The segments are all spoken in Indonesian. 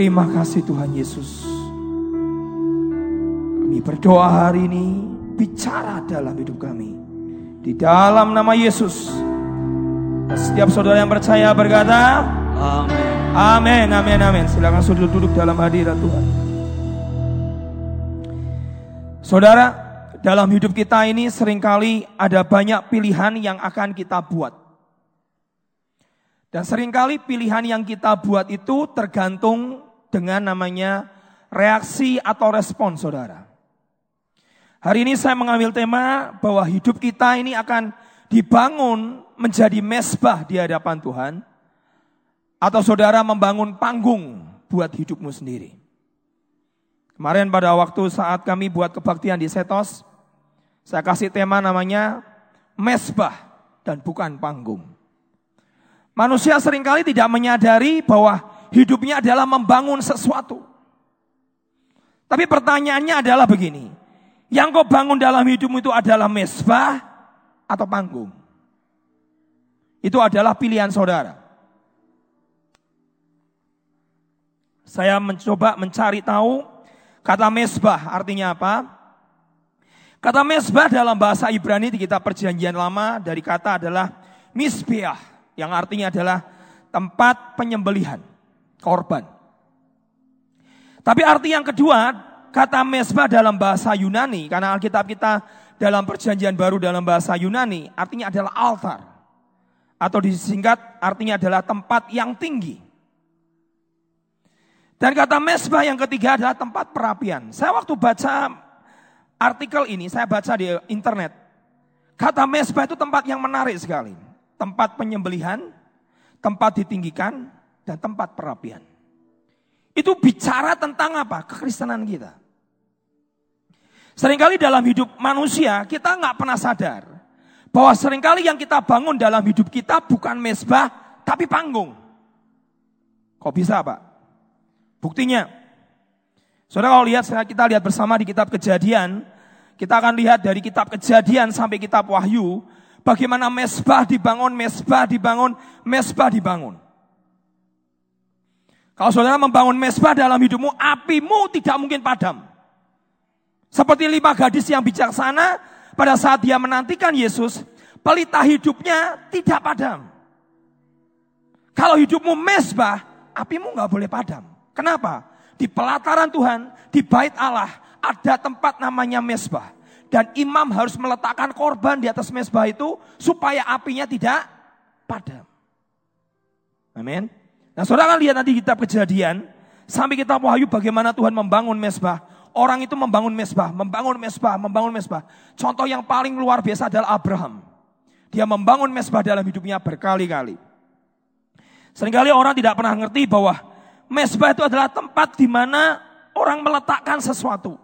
Terima kasih Tuhan Yesus. Kami berdoa hari ini, bicara dalam hidup kami. Di dalam nama Yesus. Setiap saudara yang percaya berkata, Amin. Amin, amin, amin. Silakan saudara duduk dalam hadirat Tuhan. Saudara, dalam hidup kita ini sering kali ada banyak pilihan yang akan kita buat. Dan sering kali pilihan yang kita buat itu tergantung dengan namanya reaksi atau respon saudara. Hari ini saya mengambil tema bahwa hidup kita ini akan dibangun menjadi mesbah di hadapan Tuhan. Atau saudara membangun panggung buat hidupmu sendiri. Kemarin pada waktu saat kami buat kebaktian di Setos, saya kasih tema namanya mesbah dan bukan panggung. Manusia sering kali tidak menyadari bahwa hidupnya adalah membangun sesuatu. Tapi pertanyaannya adalah begini, yang kau bangun dalam hidupmu itu adalah mesbah atau panggung? Itu adalah pilihan saudara. Saya mencoba mencari tahu kata mesbah artinya apa. Kata mesbah dalam bahasa Ibrani di kitab perjanjian lama dari kata adalah misbiah yang artinya adalah tempat penyembelihan, korban. Tapi arti yang kedua, kata mesbah dalam bahasa Yunani, karena Alkitab kita dalam perjanjian baru dalam bahasa Yunani, artinya adalah altar. Atau disingkat artinya adalah tempat yang tinggi. Dan kata mesbah yang ketiga adalah tempat perapian. Saya waktu baca artikel ini, saya baca di internet. Kata mesbah itu tempat yang menarik sekali tempat penyembelihan, tempat ditinggikan, dan tempat perapian. Itu bicara tentang apa? Kekristenan kita. Seringkali dalam hidup manusia kita nggak pernah sadar bahwa sering kali yang kita bangun dalam hidup kita bukan mesbah tapi panggung. Kok bisa Pak? Buktinya, saudara kalau lihat kita lihat bersama di kitab kejadian, kita akan lihat dari kitab kejadian sampai kitab wahyu, Bagaimana mesbah dibangun, mesbah dibangun, mesbah dibangun. Kalau saudara membangun mesbah dalam hidupmu, apimu tidak mungkin padam. Seperti lima gadis yang bijaksana, pada saat dia menantikan Yesus, pelita hidupnya tidak padam. Kalau hidupmu mesbah, apimu nggak boleh padam. Kenapa? Di pelataran Tuhan, di bait Allah, ada tempat namanya mesbah. Dan imam harus meletakkan korban di atas mesbah itu supaya apinya tidak padam. Amin. Nah saudara lihat nanti kitab kejadian. Sampai kita wahyu bagaimana Tuhan membangun mesbah. Orang itu membangun mesbah, membangun mesbah, membangun mesbah. Contoh yang paling luar biasa adalah Abraham. Dia membangun mesbah dalam hidupnya berkali-kali. Seringkali orang tidak pernah ngerti bahwa mesbah itu adalah tempat di mana orang meletakkan sesuatu.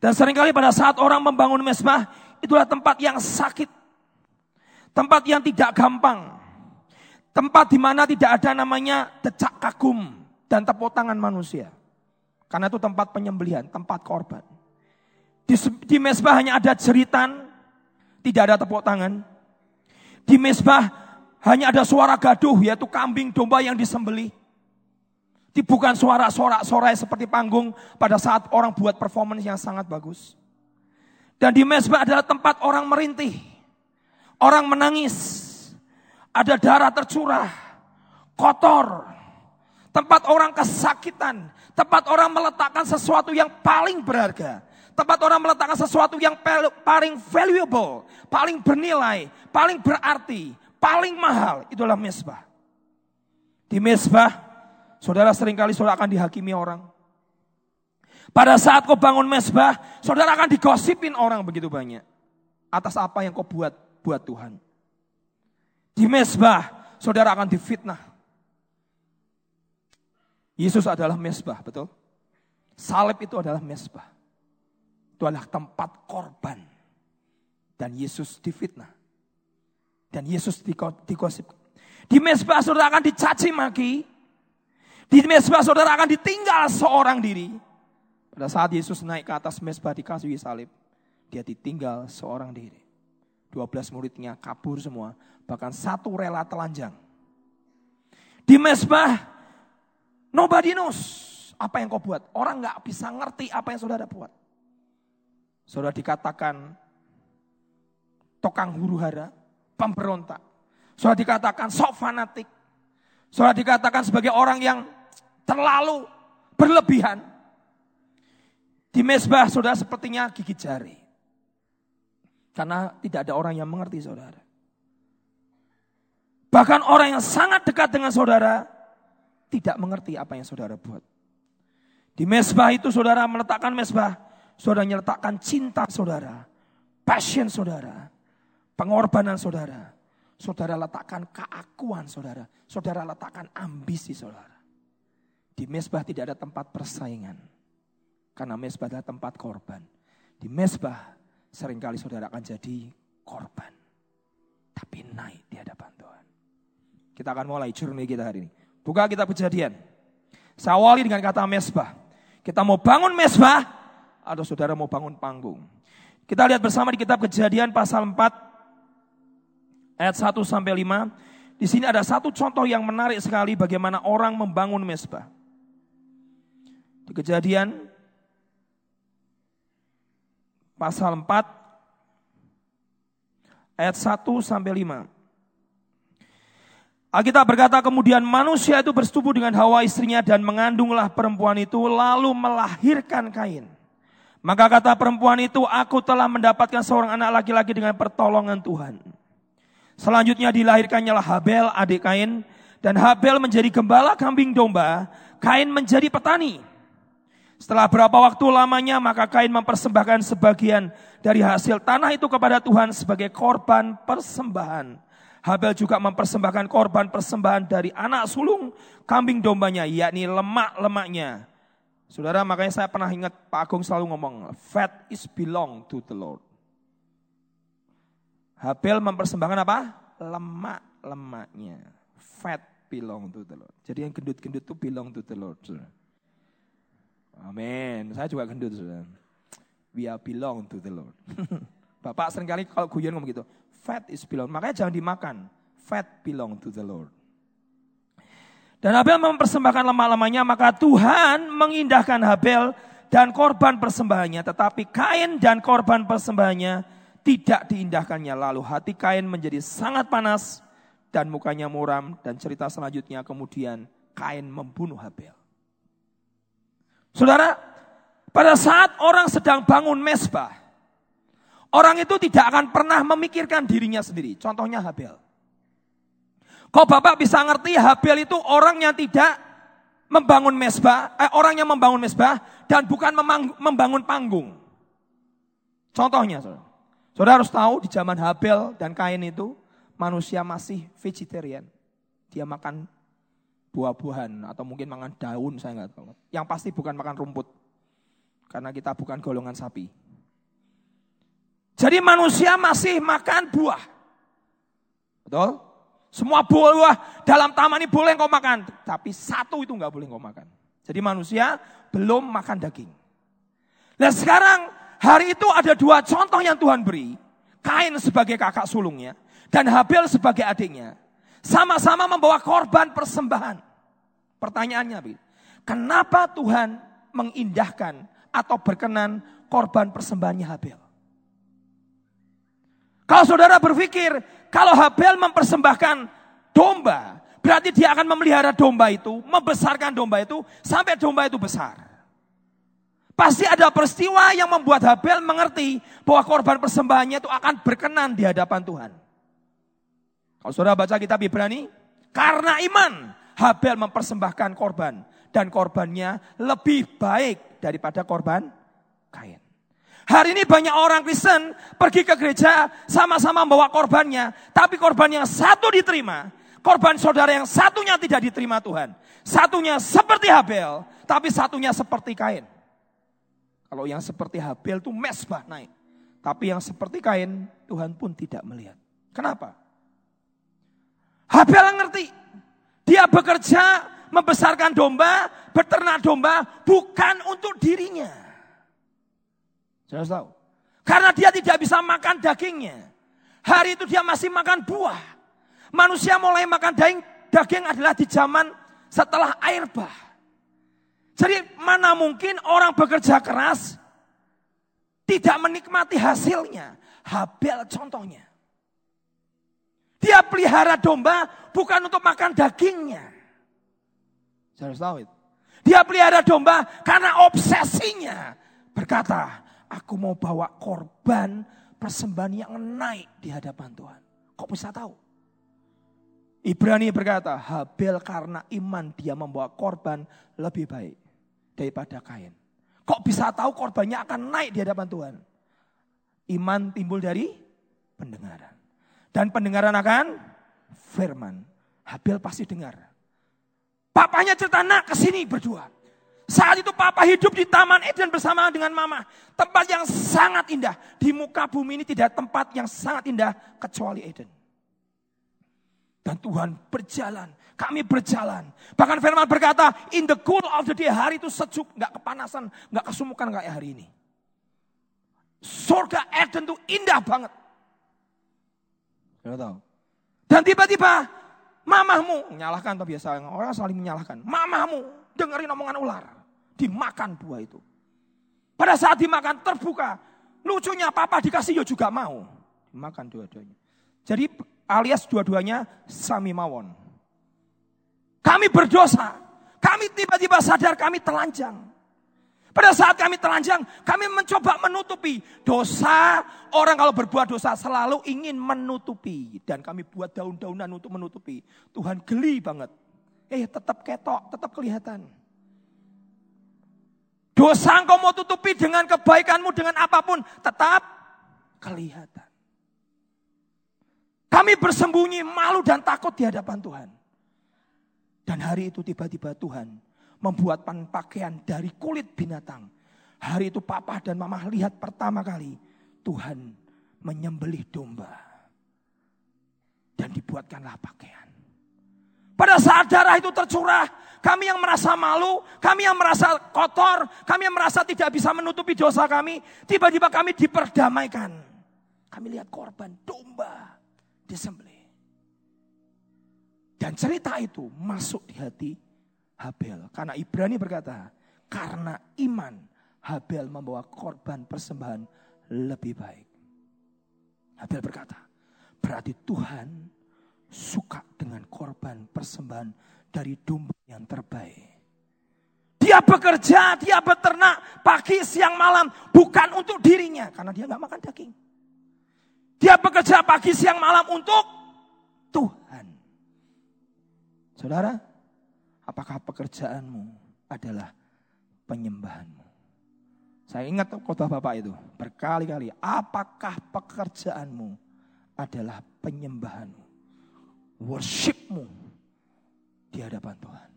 Dan sering kali pada saat orang membangun mesbah, itulah tempat yang sakit. Tempat yang tidak gampang. Tempat di mana tidak ada namanya decak kagum dan tepuk tangan manusia. Karena itu tempat penyembelihan, tempat korban. Di, di mesbah hanya ada jeritan, tidak ada tepuk tangan. Di mesbah hanya ada suara gaduh, yaitu kambing domba yang disembelih. Bukan suara-sorak-sorai seperti panggung pada saat orang buat performance yang sangat bagus. Dan di mesbah adalah tempat orang merintih. Orang menangis. Ada darah tercurah. Kotor. Tempat orang kesakitan. Tempat orang meletakkan sesuatu yang paling berharga. Tempat orang meletakkan sesuatu yang paling valuable. Paling bernilai. Paling berarti. Paling mahal. Itulah mesbah. Di mesbah Saudara sering kali saudara akan dihakimi orang. Pada saat kau bangun mesbah, saudara akan digosipin orang begitu banyak. Atas apa yang kau buat buat Tuhan. Di mesbah, saudara akan difitnah. Yesus adalah mesbah, betul? Salib itu adalah mesbah. Itu adalah tempat korban. Dan Yesus difitnah. Dan Yesus digosip. Di mesbah saudara akan dicaci maki. Di mesbah saudara akan ditinggal seorang diri. Pada saat Yesus naik ke atas mesbah di kayu salib, dia ditinggal seorang diri. 12 muridnya kabur semua, bahkan satu rela telanjang. Di mesbah Nobody knows apa yang kau buat. Orang nggak bisa ngerti apa yang saudara buat. Saudara dikatakan tokang huru hara, pemberontak. Saudara dikatakan sok fanatik. Saudara dikatakan sebagai orang yang terlalu berlebihan. Di mesbah saudara sepertinya gigit jari. Karena tidak ada orang yang mengerti saudara. Bahkan orang yang sangat dekat dengan saudara tidak mengerti apa yang saudara buat. Di mesbah itu saudara meletakkan mesbah, saudara meletakkan cinta saudara, passion saudara, pengorbanan saudara. Saudara letakkan keakuan saudara, saudara letakkan ambisi saudara. Di mesbah tidak ada tempat persaingan. Karena mesbah adalah tempat korban. Di mesbah sering kali saudara akan jadi korban. Tapi naik di hadapan. Kita akan mulai journey kita hari ini. Buka kita kejadian. Saya awali dengan kata mesbah. Kita mau bangun mesbah atau saudara mau bangun panggung. Kita lihat bersama di kitab kejadian pasal 4 ayat 1 sampai 5. Di sini ada satu contoh yang menarik sekali bagaimana orang membangun mesbah. Di kejadian pasal 4 ayat 1 sampai 5. Alkitab berkata kemudian manusia itu bersetubuh dengan Hawa istrinya dan mengandunglah perempuan itu lalu melahirkan Kain. Maka kata perempuan itu aku telah mendapatkan seorang anak laki-laki dengan pertolongan Tuhan. Selanjutnya dilahirkannya Habel adik Kain dan Habel menjadi gembala kambing domba, Kain menjadi petani. Setelah berapa waktu lamanya maka Kain mempersembahkan sebagian dari hasil tanah itu kepada Tuhan sebagai korban persembahan. Habel juga mempersembahkan korban persembahan dari anak sulung kambing dombanya, yakni lemak-lemaknya. Saudara, makanya saya pernah ingat Pak Agung selalu ngomong, fat is belong to the Lord. Habel mempersembahkan apa? Lemak-lemaknya. Fat belong to the Lord. Jadi yang gendut-gendut itu belong to the Lord. Amin. Saya juga gendut, saudara. We are belong to the Lord. Bapak sering kali kalau guyon ngomong gitu, Fat is belong. Makanya jangan dimakan. Fat belong to the Lord. Dan Habel mempersembahkan lemah-lemahnya, maka Tuhan mengindahkan Habel dan korban persembahannya. Tetapi Kain dan korban persembahannya tidak diindahkannya. Lalu hati Kain menjadi sangat panas dan mukanya muram. Dan cerita selanjutnya kemudian Kain membunuh Habel. Saudara, pada saat orang sedang bangun mesbah, Orang itu tidak akan pernah memikirkan dirinya sendiri. Contohnya Habel. Kok Bapak bisa ngerti Habel itu orang yang tidak membangun mesbah, eh, orang yang membangun mesbah dan bukan membangun panggung. Contohnya, saudara. Saudara harus tahu di zaman Habel dan Kain itu manusia masih vegetarian. Dia makan buah-buahan atau mungkin makan daun, saya nggak tahu. Yang pasti bukan makan rumput. Karena kita bukan golongan sapi. Jadi manusia masih makan buah. Betul? Semua buah dalam taman ini boleh kau makan. Tapi satu itu nggak boleh kau makan. Jadi manusia belum makan daging. Nah sekarang hari itu ada dua contoh yang Tuhan beri. Kain sebagai kakak sulungnya. Dan Habel sebagai adiknya. Sama-sama membawa korban persembahan. Pertanyaannya, kenapa Tuhan mengindahkan atau berkenan korban persembahannya Habel? Kalau saudara berpikir, kalau Habel mempersembahkan domba, berarti dia akan memelihara domba itu, membesarkan domba itu, sampai domba itu besar. Pasti ada peristiwa yang membuat Habel mengerti bahwa korban persembahannya itu akan berkenan di hadapan Tuhan. Kalau saudara baca kitab Ibrani, karena iman Habel mempersembahkan korban dan korbannya lebih baik daripada korban Kain. Hari ini banyak orang Kristen pergi ke gereja sama-sama membawa korbannya. Tapi korban yang satu diterima. Korban saudara yang satunya tidak diterima Tuhan. Satunya seperti Habel, tapi satunya seperti Kain. Kalau yang seperti Habel itu mesbah naik. Tapi yang seperti Kain, Tuhan pun tidak melihat. Kenapa? Habel ngerti. Dia bekerja membesarkan domba, beternak domba, bukan untuk dirinya. Saya tahu. Karena dia tidak bisa makan dagingnya. Hari itu dia masih makan buah. Manusia mulai makan daging, daging adalah di zaman setelah air bah. Jadi mana mungkin orang bekerja keras tidak menikmati hasilnya. Habel contohnya. Dia pelihara domba bukan untuk makan dagingnya. Saya harus tahu itu. Dia pelihara domba karena obsesinya. Berkata, aku mau bawa korban persembahan yang naik di hadapan Tuhan. Kok bisa tahu? Ibrani berkata, Habel karena iman dia membawa korban lebih baik daripada Kain. Kok bisa tahu korbannya akan naik di hadapan Tuhan? Iman timbul dari pendengaran. Dan pendengaran akan firman. Habel pasti dengar. Papanya cerita, nak ke sini berdua. Saat itu papa hidup di Taman Eden bersama dengan mama. Tempat yang sangat indah. Di muka bumi ini tidak tempat yang sangat indah kecuali Eden. Dan Tuhan berjalan, kami berjalan. Bahkan firman berkata, in the cool of the day, hari itu sejuk, nggak kepanasan, nggak kesumukan kayak hari ini. Surga Eden itu indah banget. tahu. Dan tiba-tiba mamahmu, menyalahkan atau biasa orang saling menyalahkan. Mamahmu dengerin omongan ular, dimakan buah itu. Pada saat dimakan terbuka, lucunya papa dikasih ya juga mau. Dimakan dua-duanya. Jadi alias dua-duanya sami mawon. Kami berdosa. Kami tiba-tiba sadar kami telanjang. Pada saat kami telanjang, kami mencoba menutupi dosa. Orang kalau berbuat dosa selalu ingin menutupi. Dan kami buat daun-daunan untuk menutupi. Tuhan geli banget. Eh tetap ketok, tetap kelihatan. Dosa engkau mau tutupi dengan kebaikanmu, dengan apa pun. Tetap kelihatan. Kami bersembunyi malu dan takut di hadapan Tuhan. Dan hari itu tiba-tiba Tuhan membuat pakaian dari kulit binatang. Hari itu papa dan mama lihat pertama kali Tuhan menyembelih domba. Dan dibuatkanlah pakaian. Pada saat darah itu tercurah, kami yang merasa malu, kami yang merasa kotor, kami yang merasa tidak bisa menutupi dosa kami, tiba-tiba kami diperdamaikan. Kami lihat korban domba disembelih. Dan cerita itu masuk di hati Habel. Karena Ibrani berkata, karena iman Habel membawa korban persembahan lebih baik. Habel berkata, berarti Tuhan suka dengan korban persembahan dari domba yang terbaik. Dia bekerja, dia beternak pagi, siang, malam. Bukan untuk dirinya. Karena dia nggak makan daging. Dia bekerja pagi, siang, malam untuk Tuhan. Saudara, apakah pekerjaanmu adalah penyembahanmu? Saya ingat kota Bapak itu berkali-kali. Apakah pekerjaanmu adalah penyembahanmu? Worshipmu di hadapan Tuhan.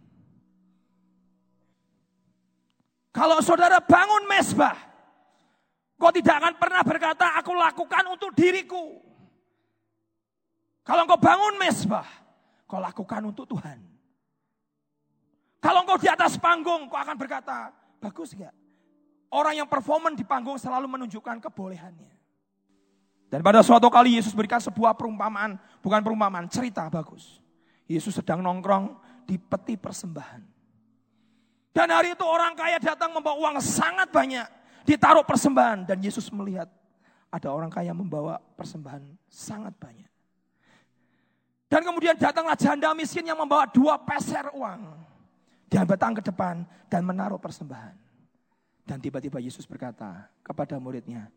Kalau saudara bangun mesbah, Kau tidak akan pernah berkata, aku lakukan untuk diriku. Kalau engkau bangun mesbah, kau lakukan untuk Tuhan. Kalau engkau di atas panggung, kau akan berkata, bagus enggak? Orang yang performan di panggung selalu menunjukkan kebolehannya. Dan pada suatu kali Yesus berikan sebuah perumpamaan, bukan perumpamaan, cerita bagus. Yesus sedang nongkrong di peti persembahan. Dan hari itu orang kaya datang membawa uang sangat banyak ditaruh persembahan dan Yesus melihat ada orang kaya membawa persembahan sangat banyak. Dan kemudian datanglah janda miskin yang membawa dua peser uang. Dia datang ke depan dan menaruh persembahan. Dan tiba-tiba Yesus berkata kepada muridnya,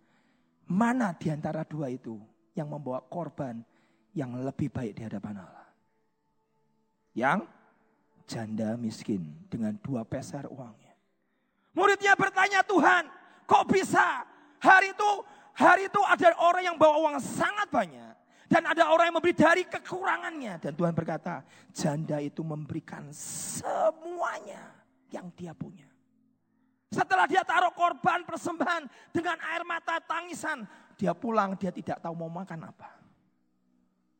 mana di antara dua itu yang membawa korban yang lebih baik di hadapan Allah? Yang janda miskin dengan dua peser uangnya. Muridnya bertanya, Tuhan, Kok bisa? Hari itu hari itu ada orang yang bawa uang sangat banyak. Dan ada orang yang memberi dari kekurangannya. Dan Tuhan berkata, janda itu memberikan semuanya yang dia punya. Setelah dia taruh korban persembahan dengan air mata tangisan. Dia pulang, dia tidak tahu mau makan apa.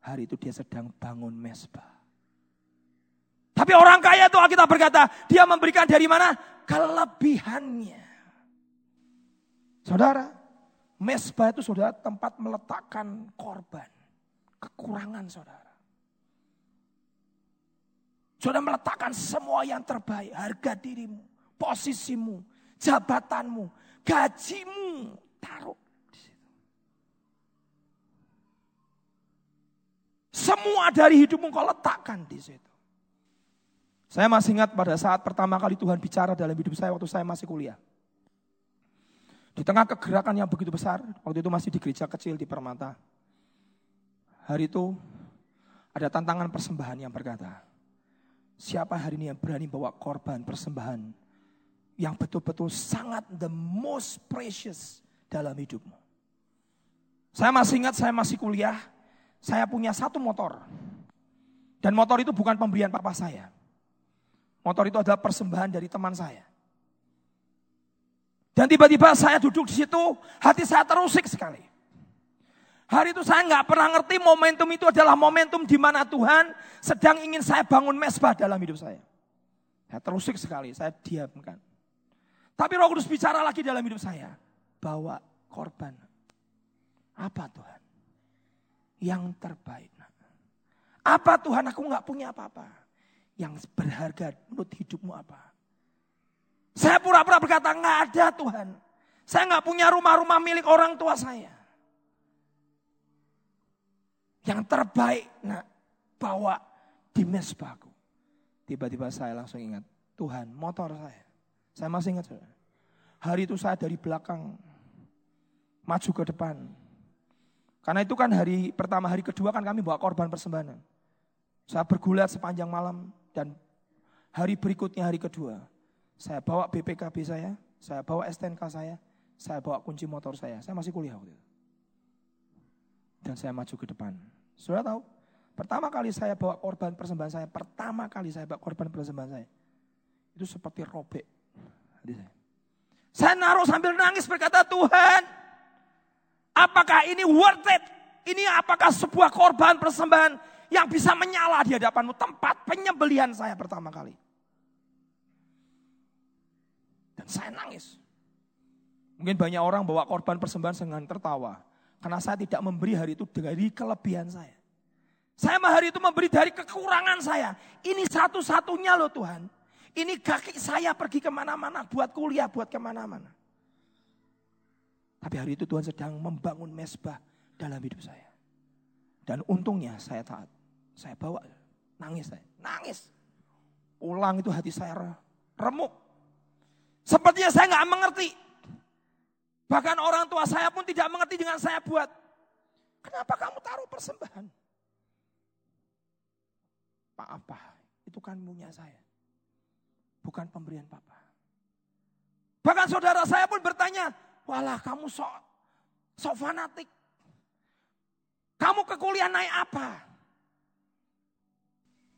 Hari itu dia sedang bangun mesbah. Tapi orang kaya itu kita berkata, dia memberikan dari mana? Kelebihannya. Saudara, mesbah itu saudara tempat meletakkan korban. Kekurangan saudara. Saudara meletakkan semua yang terbaik, harga dirimu, posisimu, jabatanmu, gajimu, taruh di situ. Semua dari hidupmu kau letakkan di situ. Saya masih ingat pada saat pertama kali Tuhan bicara dalam hidup saya waktu saya masih kuliah. Di tengah kegerakan yang begitu besar, waktu itu masih di gereja kecil di Permata. Hari itu ada tantangan persembahan yang berkata, siapa hari ini yang berani bawa korban persembahan yang betul-betul sangat the most precious dalam hidupmu. Saya masih ingat saya masih kuliah, saya punya satu motor. Dan motor itu bukan pemberian papa saya. Motor itu adalah persembahan dari teman saya. Dan tiba-tiba saya duduk di situ, hati saya terusik sekali. Hari itu saya nggak pernah ngerti momentum itu adalah momentum di mana Tuhan sedang ingin saya bangun mesbah dalam hidup saya. Saya terusik sekali, saya diamkan. Tapi Roh Kudus bicara lagi dalam hidup saya. Bawa korban. Apa Tuhan? Yang terbaik. Apa Tuhan aku nggak punya apa-apa yang berharga menurut hidupmu apa? Saya pura-pura berkata, nggak ada Tuhan. Saya nggak punya rumah-rumah milik orang tua saya. Yang terbaik, nak, bawa di mesbahku. Tiba-tiba saya langsung ingat, Tuhan, motor saya. Saya masih ingat, saudara. Hari itu saya dari belakang, maju ke depan. Karena itu kan hari pertama, hari kedua kan kami bawa korban persembahan. Saya bergulat sepanjang malam, dan hari berikutnya hari kedua, saya bawa BPKB saya, saya bawa STNK saya, saya bawa kunci motor saya. Saya masih kuliah waktu itu. Dan saya maju ke depan. Sudah tahu? Pertama kali saya bawa korban persembahan saya, pertama kali saya bawa korban persembahan saya. Itu seperti robek. Saya. naruh sambil nangis berkata, Tuhan, apakah ini worth it? Ini apakah sebuah korban persembahan yang bisa menyala di hadapanmu. Tempat penyembelihan saya pertama kali. Dan saya nangis. Mungkin banyak orang bawa korban persembahan dengan tertawa. Karena saya tidak memberi hari itu dari kelebihan saya. Saya hari itu memberi dari kekurangan saya. Ini satu-satunya loh Tuhan. Ini kaki saya pergi ke mana-mana, buat kuliah, buat ke mana-mana. Tapi hari itu Tuhan sedang membangun mesbah dalam hidup saya. Dan untungnya saya taat. Saya bawa, nangis saya, nangis. Ulang itu hati saya remuk. Sepertinya saya nggak mengerti. Bahkan orang tua saya pun tidak mengerti dengan saya buat. Kenapa kamu taruh persembahan? Pak apa? Itu kan punya saya. Bukan pemberian papa. Bahkan saudara saya pun bertanya, walah kamu sok sok fanatik. Kamu ke kuliah naik apa?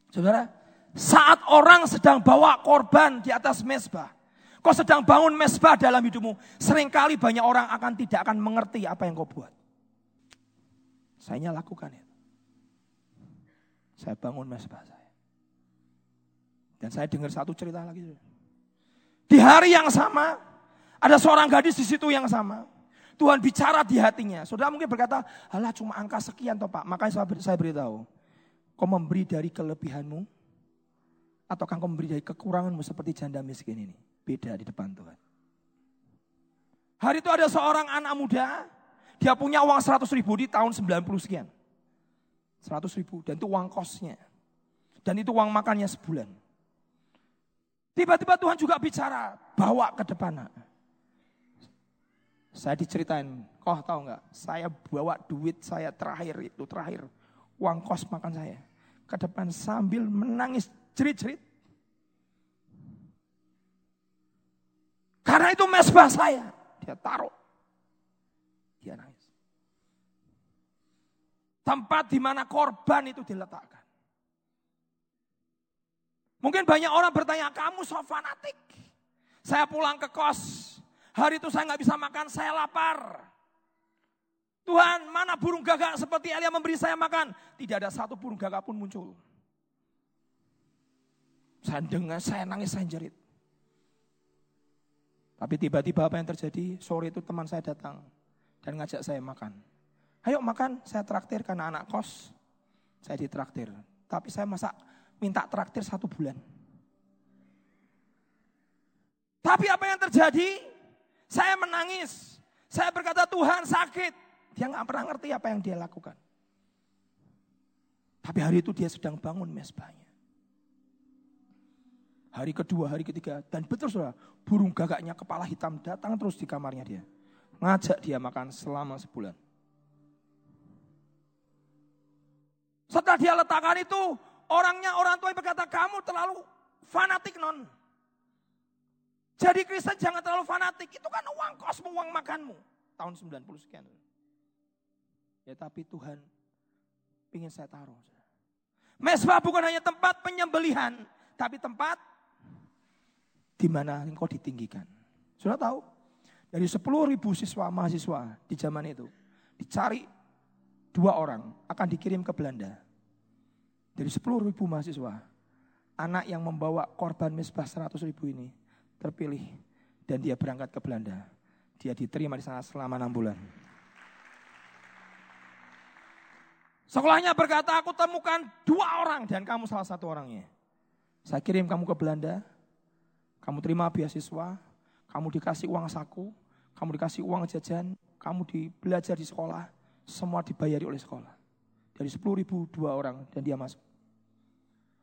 Saudara, saat orang sedang bawa korban di atas mesbah, kau sedang bangun mesbah dalam hidupmu, sering kali banyak orang akan tidak akan mengerti apa yang kau buat. Saya lakukan itu. Saya bangun mesbah saya. Dan saya dengar satu cerita lagi. Di hari yang sama, ada seorang gadis di situ yang sama. Tuhan bicara di hatinya. Saudara mungkin berkata, halah cuma angka sekian toh pak. Makanya saya beritahu. Kau memberi dari kelebihanmu? Ataukah kau memberi dari kekuranganmu seperti janda miskin ini? Beda di depan Tuhan. Hari itu ada seorang anak muda, dia punya uang 100 ribu di tahun 90 sekian. 100 ribu, dan itu uang kosnya. Dan itu uang makannya sebulan. Tiba-tiba Tuhan juga bicara, bawa ke depan. Saya diceritain, kau tahu nggak? Saya bawa duit saya terakhir itu terakhir uang kos makan saya ke depan sambil menangis jerit-jerit. Karena itu mesbah saya. Dia taruh. Dia nangis. Tempat di mana korban itu diletakkan. Mungkin banyak orang bertanya, kamu so fanatik. Saya pulang ke kos. Hari itu saya nggak bisa makan, saya lapar. Tuhan, mana burung gagak seperti Elia memberi saya makan? Tidak ada satu burung gagak pun muncul. Saya dengar, saya nangis, saya jerit. Tapi tiba-tiba apa yang terjadi? Sore itu teman saya datang dan ngajak saya makan. Ayo makan, saya traktir karena anak kos. Saya ditraktir. Tapi saya masa minta traktir satu bulan. Tapi apa yang terjadi? Saya menangis. Saya berkata Tuhan sakit. Dia nggak pernah ngerti apa yang dia lakukan. Tapi hari itu dia sedang bangun mesbahnya. Hari kedua, hari ketiga. Dan betul saudara, burung gagaknya kepala hitam datang terus di kamarnya dia. Ngajak dia makan selama sebulan. Setelah dia letakkan itu, orangnya orang tua berkata, kamu terlalu fanatik non. Jadi Kristen jangan terlalu fanatik, itu kan uang kosmu, uang makanmu. Tahun 90 sekian. Ya tapi Tuhan ingin saya taruh. Mesbah bukan hanya tempat penyembelihan, tapi tempat di mana engkau ditinggikan. Sudah tahu? Dari 10 ribu siswa mahasiswa di zaman itu, dicari dua orang akan dikirim ke Belanda. Dari 10 ribu mahasiswa, anak yang membawa korban mesbah 100 ribu ini terpilih dan dia berangkat ke Belanda. Dia diterima di sana selama enam bulan. Sekolahnya berkata, aku temukan dua orang dan kamu salah satu orangnya. Saya kirim kamu ke Belanda, kamu terima beasiswa, kamu dikasih uang saku, kamu dikasih uang jajan, kamu di, belajar di sekolah, semua dibayari oleh sekolah. Dari 10 ribu dua orang dan dia masuk.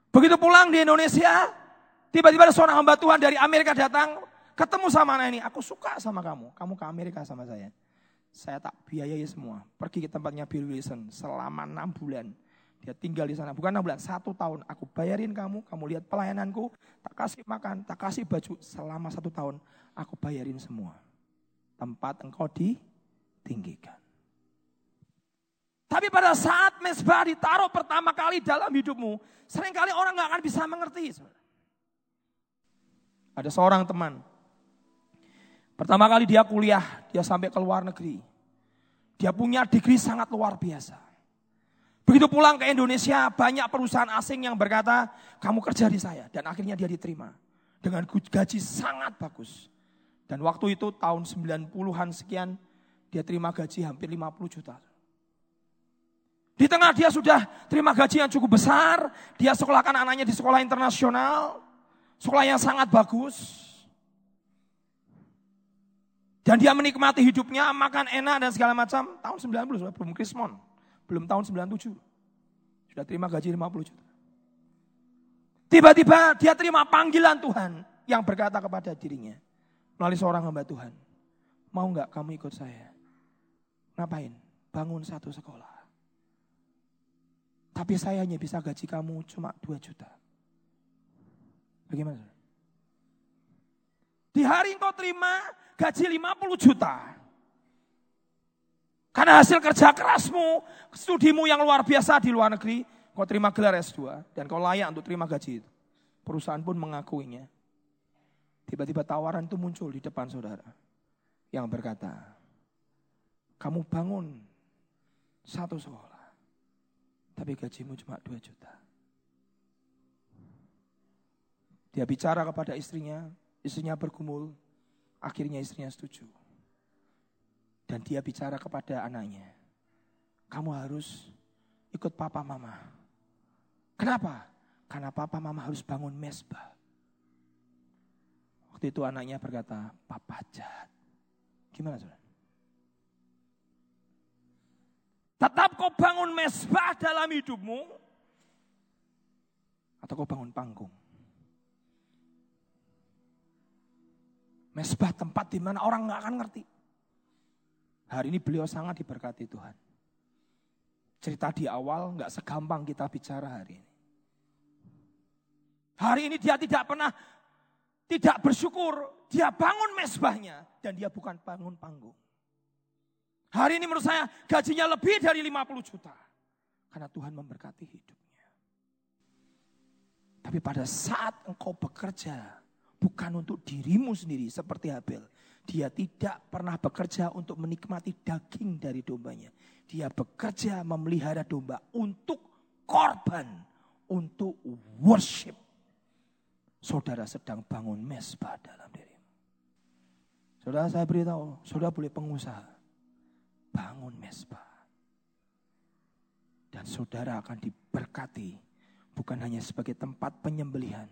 Begitu pulang di Indonesia, tiba-tiba ada seorang hamba Tuhan dari Amerika datang, ketemu sama anak ini, aku suka sama kamu, kamu ke Amerika sama saya. Saya tak biayai semua, pergi ke tempatnya Bill Wilson selama enam bulan. Dia tinggal di sana, bukan enam bulan, satu tahun. Aku bayarin kamu, kamu lihat pelayananku, tak kasih makan, tak kasih baju. Selama satu tahun, aku bayarin semua. Tempat engkau ditinggikan. Tapi pada saat mesbah ditaruh pertama kali dalam hidupmu, sering kali orang nggak akan bisa mengerti. Ada seorang teman, pertama kali dia kuliah, dia sampai ke luar negeri. Dia punya degree sangat luar biasa. Begitu pulang ke Indonesia, banyak perusahaan asing yang berkata, kamu kerja di saya. Dan akhirnya dia diterima. Dengan gaji sangat bagus. Dan waktu itu tahun 90-an sekian, dia terima gaji hampir 50 juta. Di tengah dia sudah terima gaji yang cukup besar, dia sekolahkan anaknya di sekolah internasional, sekolah yang sangat bagus. Dan dia menikmati hidupnya, makan enak dan segala macam. Tahun 90, belum krismon. Belum tahun 97. Sudah terima gaji 50 juta. Tiba-tiba dia terima panggilan Tuhan yang berkata kepada dirinya. Melalui seorang hamba Tuhan. Mau nggak kamu ikut saya? Ngapain? Bangun satu sekolah. Tapi saya hanya bisa gaji kamu cuma 2 juta. Bagaimana? Di hari engkau terima gaji 50 juta. Karena hasil kerja kerasmu, studimu yang luar biasa di luar negeri, kau terima gelar S2 dan kau layak untuk terima gaji itu. Perusahaan pun mengakuinya. Tiba-tiba tawaran itu muncul di depan saudara. Yang berkata, kamu bangun satu sekolah tapi gajimu cuma 2 juta. Dia bicara kepada istrinya, istrinya bergumul, akhirnya istrinya setuju. Dan dia bicara kepada anaknya, kamu harus ikut papa mama. Kenapa? Karena papa mama harus bangun mesbah. Waktu itu anaknya berkata, papa jahat. Gimana saudara? Tetap kau bangun mesbah dalam hidupmu. Atau kau bangun panggung. Mesbah tempat di mana orang nggak akan ngerti. Hari ini beliau sangat diberkati Tuhan. Cerita di awal nggak segampang kita bicara hari ini. Hari ini dia tidak pernah tidak bersyukur. Dia bangun mesbahnya dan dia bukan bangun panggung. Hari ini menurut saya gajinya lebih dari 50 juta. Karena Tuhan memberkati hidupnya. Tapi pada saat engkau bekerja, bukan untuk dirimu sendiri seperti Habel. Dia tidak pernah bekerja untuk menikmati daging dari dombanya. Dia bekerja memelihara domba untuk korban, untuk worship. Saudara sedang bangun mesbah dalam dirimu. Saudara saya beritahu, saudara boleh pengusaha bangun mesbah. Dan saudara akan diberkati bukan hanya sebagai tempat penyembelihan.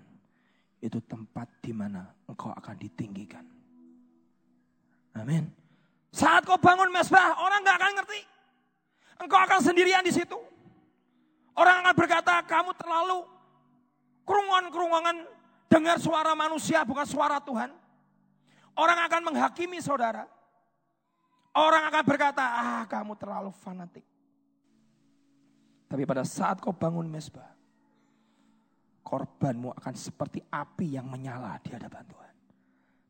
itu tempat di mana engkau akan ditinggikan. Amin. Saat kau bangun mesbah, orang nggak akan ngerti. Engkau akan sendirian di situ. Orang akan berkata, kamu terlalu kerungan-kerungan dengar suara manusia bukan suara Tuhan. Orang akan menghakimi saudara. Orang akan berkata, ah kamu terlalu fanatik. Tapi pada saat kau bangun mesbah, korbanmu akan seperti api yang menyala di hadapan Tuhan.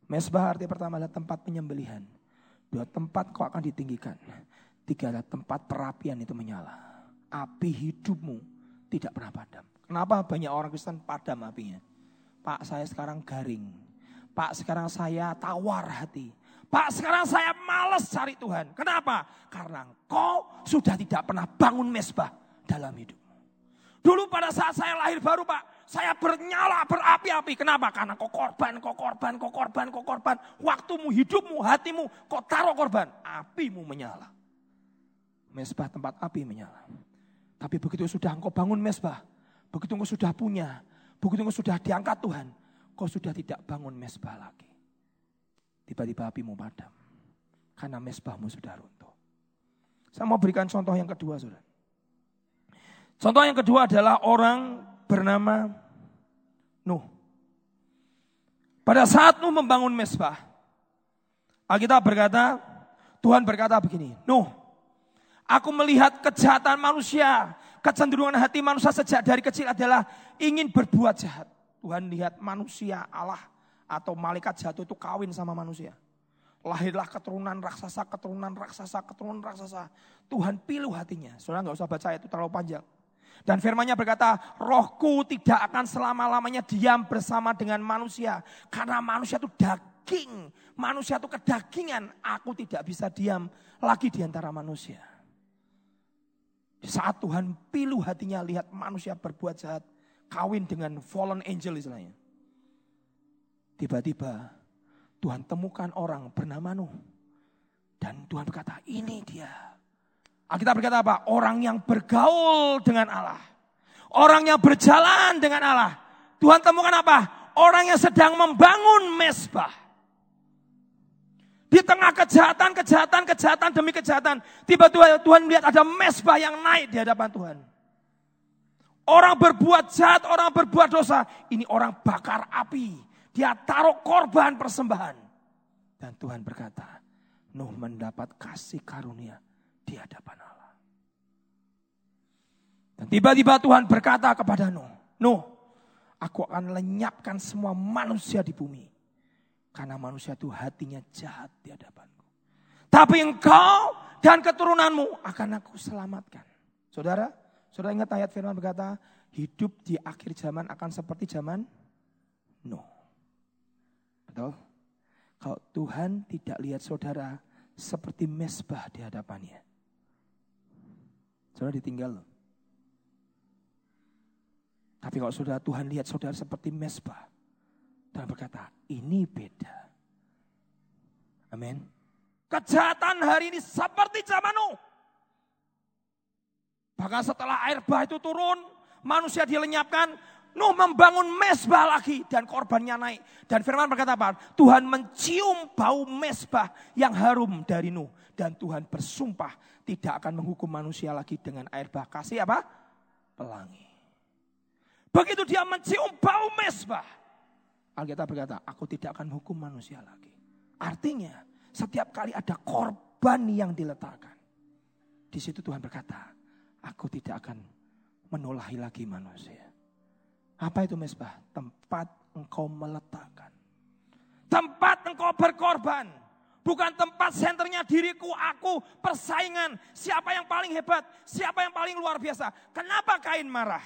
Mesbah arti pertama adalah tempat penyembelihan. Dua tempat kau akan ditinggikan. Tiga adalah tempat perapian itu menyala. Api hidupmu tidak pernah padam. Kenapa banyak orang Kristen padam apinya? Pak saya sekarang garing. Pak sekarang saya tawar hati. Pak sekarang saya males cari Tuhan. Kenapa? Karena engkau sudah tidak pernah bangun mesbah dalam hidupmu. Dulu pada saat saya lahir baru Pak, saya bernyala berapi-api. Kenapa? Karena kau korban, kau korban, kau korban, kau korban. Waktumu, hidupmu, hatimu, kau taruh korban. Apimu menyala. Mesbah tempat api menyala. Tapi begitu sudah engkau bangun mesbah, begitu engkau sudah punya, begitu engkau sudah diangkat Tuhan, kau sudah tidak bangun mesbah lagi. Tiba-tiba apimu padam. Karena mesbahmu sudah runtuh. Saya mau berikan contoh yang kedua, saudara. Contoh yang kedua adalah orang bernama Nuh. Pada saat Nuh membangun mesbah, Alkitab berkata, Tuhan berkata begini, Nuh, aku melihat kejahatan manusia, kecenderungan hati manusia sejak dari kecil adalah ingin berbuat jahat. Tuhan lihat manusia Allah atau malaikat jatuh itu kawin sama manusia. Lahirlah keturunan raksasa, keturunan raksasa, keturunan raksasa. Tuhan pilih hatinya. Saudara nggak usah baca itu terlalu panjang. Dan firmannya berkata, rohku tidak akan selama-lamanya diam bersama dengan manusia. Karena manusia itu daging, manusia itu kedagingan. Aku tidak bisa diam lagi di antara manusia. Saat Tuhan pilu hatinya lihat manusia berbuat jahat, kawin dengan fallen angel istilahnya. Tiba-tiba Tuhan temukan orang bernama Nuh. Dan Tuhan berkata, ini dia kita berkata apa? Orang yang bergaul dengan Allah. Orang yang berjalan dengan Allah. Tuhan temukan apa? Orang yang sedang membangun mesbah. Di tengah kejahatan, kejahatan, kejahatan demi kejahatan. Tiba-tiba Tuhan melihat ada mesbah yang naik di hadapan Tuhan. Orang berbuat jahat, orang berbuat dosa. Ini orang bakar api. Dia taruh korban persembahan. Dan Tuhan berkata, Nuh mendapat kasih karunia di hadapan Allah. Dan tiba-tiba Tuhan berkata kepada Nuh, Nuh, aku akan lenyapkan semua manusia di bumi. Karena manusia itu hatinya jahat di hadapanku. Tapi engkau dan keturunanmu akan aku selamatkan. Saudara, saudara ingat ayat firman berkata, hidup di akhir zaman akan seperti zaman Nuh. Betul? Kalau Tuhan tidak lihat saudara seperti mesbah di hadapannya. Saudara ditinggal loh. Tapi kalau saudara Tuhan lihat saudara seperti mesbah. Tuhan berkata, ini beda. Amin. Kejahatan hari ini seperti zaman Nuh. Bahkan setelah air bah itu turun, manusia dilenyapkan, Nuh membangun mesbah lagi dan korbannya naik. Dan firman berkata apa? Tuhan mencium bau mesbah yang harum dari Nuh. Dan Tuhan bersumpah tidak akan menghukum manusia lagi dengan air bah. Kasih apa? Pelangi. Begitu dia mencium bau mesbah. Alkitab berkata, aku tidak akan menghukum manusia lagi. Artinya, setiap kali ada korban yang diletakkan. Di situ Tuhan berkata, aku tidak akan menulahi lagi manusia. Apa itu mesbah? Tempat engkau meletakkan. Tempat engkau berkorban. Bukan tempat senternya diriku, aku, persaingan. Siapa yang paling hebat, siapa yang paling luar biasa. Kenapa Kain marah?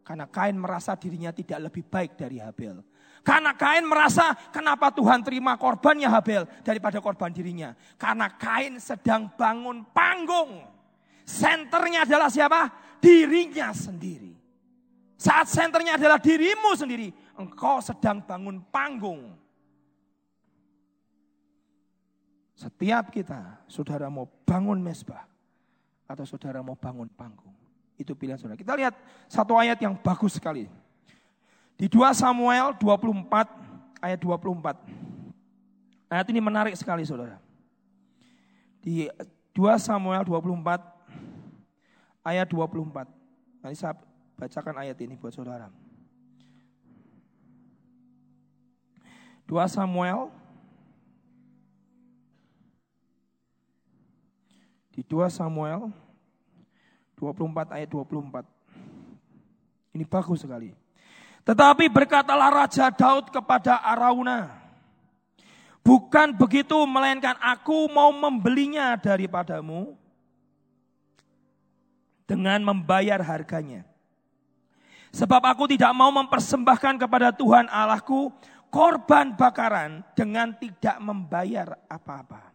Karena Kain merasa dirinya tidak lebih baik dari Habel. Karena Kain merasa kenapa Tuhan terima korbannya Habel daripada korban dirinya. Karena Kain sedang bangun panggung. Senternya adalah siapa? Dirinya sendiri. Saat senternya adalah dirimu sendiri, engkau sedang bangun panggung. Setiap kita, saudara mau bangun mesbah atau saudara mau bangun panggung. Itu pilihan saudara. Kita lihat satu ayat yang bagus sekali. Di 2 Samuel 24 ayat 24. Ayat ini menarik sekali saudara. Di 2 Samuel 24 ayat 24. Nanti saya bacakan ayat ini buat saudara. 2 Samuel di 2 Samuel 24 ayat 24. Ini bagus sekali. Tetapi berkatalah Raja Daud kepada Arauna, bukan begitu melainkan aku mau membelinya daripadamu dengan membayar harganya. Sebab aku tidak mau mempersembahkan kepada Tuhan Allahku korban bakaran dengan tidak membayar apa-apa.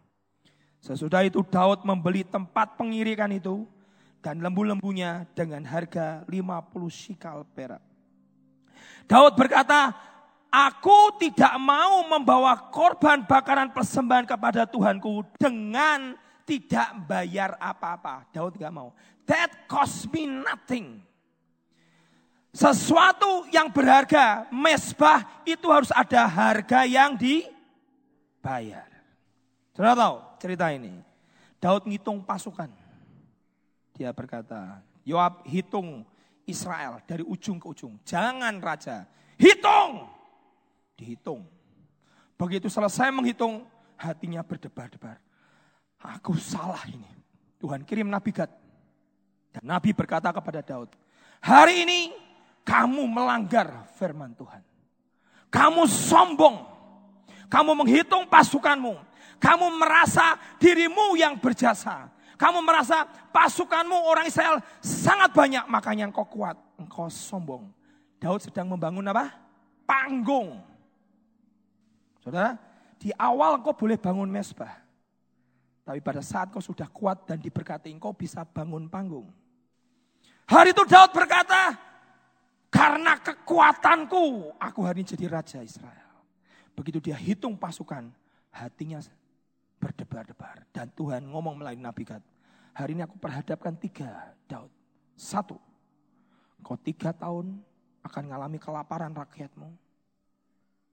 Sesudah itu Daud membeli tempat pengirikan itu dan lembu-lembunya dengan harga 50 sikal perak. Daud berkata, Aku tidak mau membawa korban bakaran persembahan kepada Tuhanku dengan tidak bayar apa-apa. Daud tidak mau. That cost me nothing. Sesuatu yang berharga, mesbah itu harus ada harga yang dibayar. Sudah tahu cerita ini? Daud ngitung pasukan. Dia berkata, Yoab hitung Israel dari ujung ke ujung. Jangan raja, hitung. Dihitung. Begitu selesai menghitung, hatinya berdebar-debar. Aku salah ini. Tuhan kirim Nabi Gad. Dan Nabi berkata kepada Daud, hari ini kamu melanggar firman Tuhan. Kamu sombong. Kamu menghitung pasukanmu. Kamu merasa dirimu yang berjasa. Kamu merasa pasukanmu orang Israel sangat banyak, makanya engkau kuat, engkau sombong. Daud sedang membangun apa? Panggung. Saudara, di awal engkau boleh bangun mesbah. Tapi pada saat kau sudah kuat dan diberkati, engkau bisa bangun panggung. Hari itu Daud berkata, karena kekuatanku, aku hari ini jadi raja Israel. Begitu dia hitung pasukan, hatinya berdebar-debar. Dan Tuhan ngomong melalui Nabi Gad. Hari ini aku perhadapkan tiga Daud. Satu, kau tiga tahun akan mengalami kelaparan rakyatmu.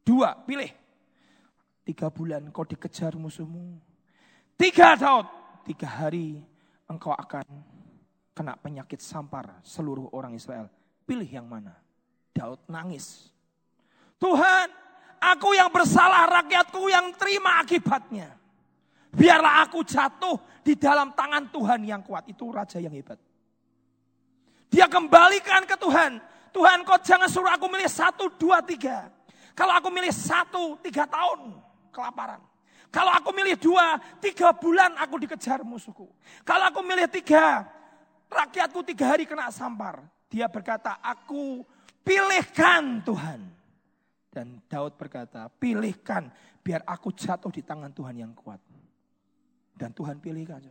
Dua, pilih. Tiga bulan kau dikejar musuhmu. Tiga Daud, tiga hari engkau akan kena penyakit sampar seluruh orang Israel. Pilih yang mana? Daud nangis. Tuhan, aku yang bersalah, rakyatku yang terima akibatnya. Biarlah aku jatuh di dalam tangan Tuhan yang kuat. Itu raja yang hebat. Dia kembalikan ke Tuhan. Tuhan kau jangan suruh aku milih satu, dua, tiga. Kalau aku milih satu, tiga tahun kelaparan. Kalau aku milih dua, tiga bulan aku dikejar musuhku. Kalau aku milih tiga, rakyatku tiga hari kena sampar. Dia berkata, aku pilihkan Tuhan. Dan Daud berkata, pilihkan biar aku jatuh di tangan Tuhan yang kuat. Dan Tuhan pilihkan.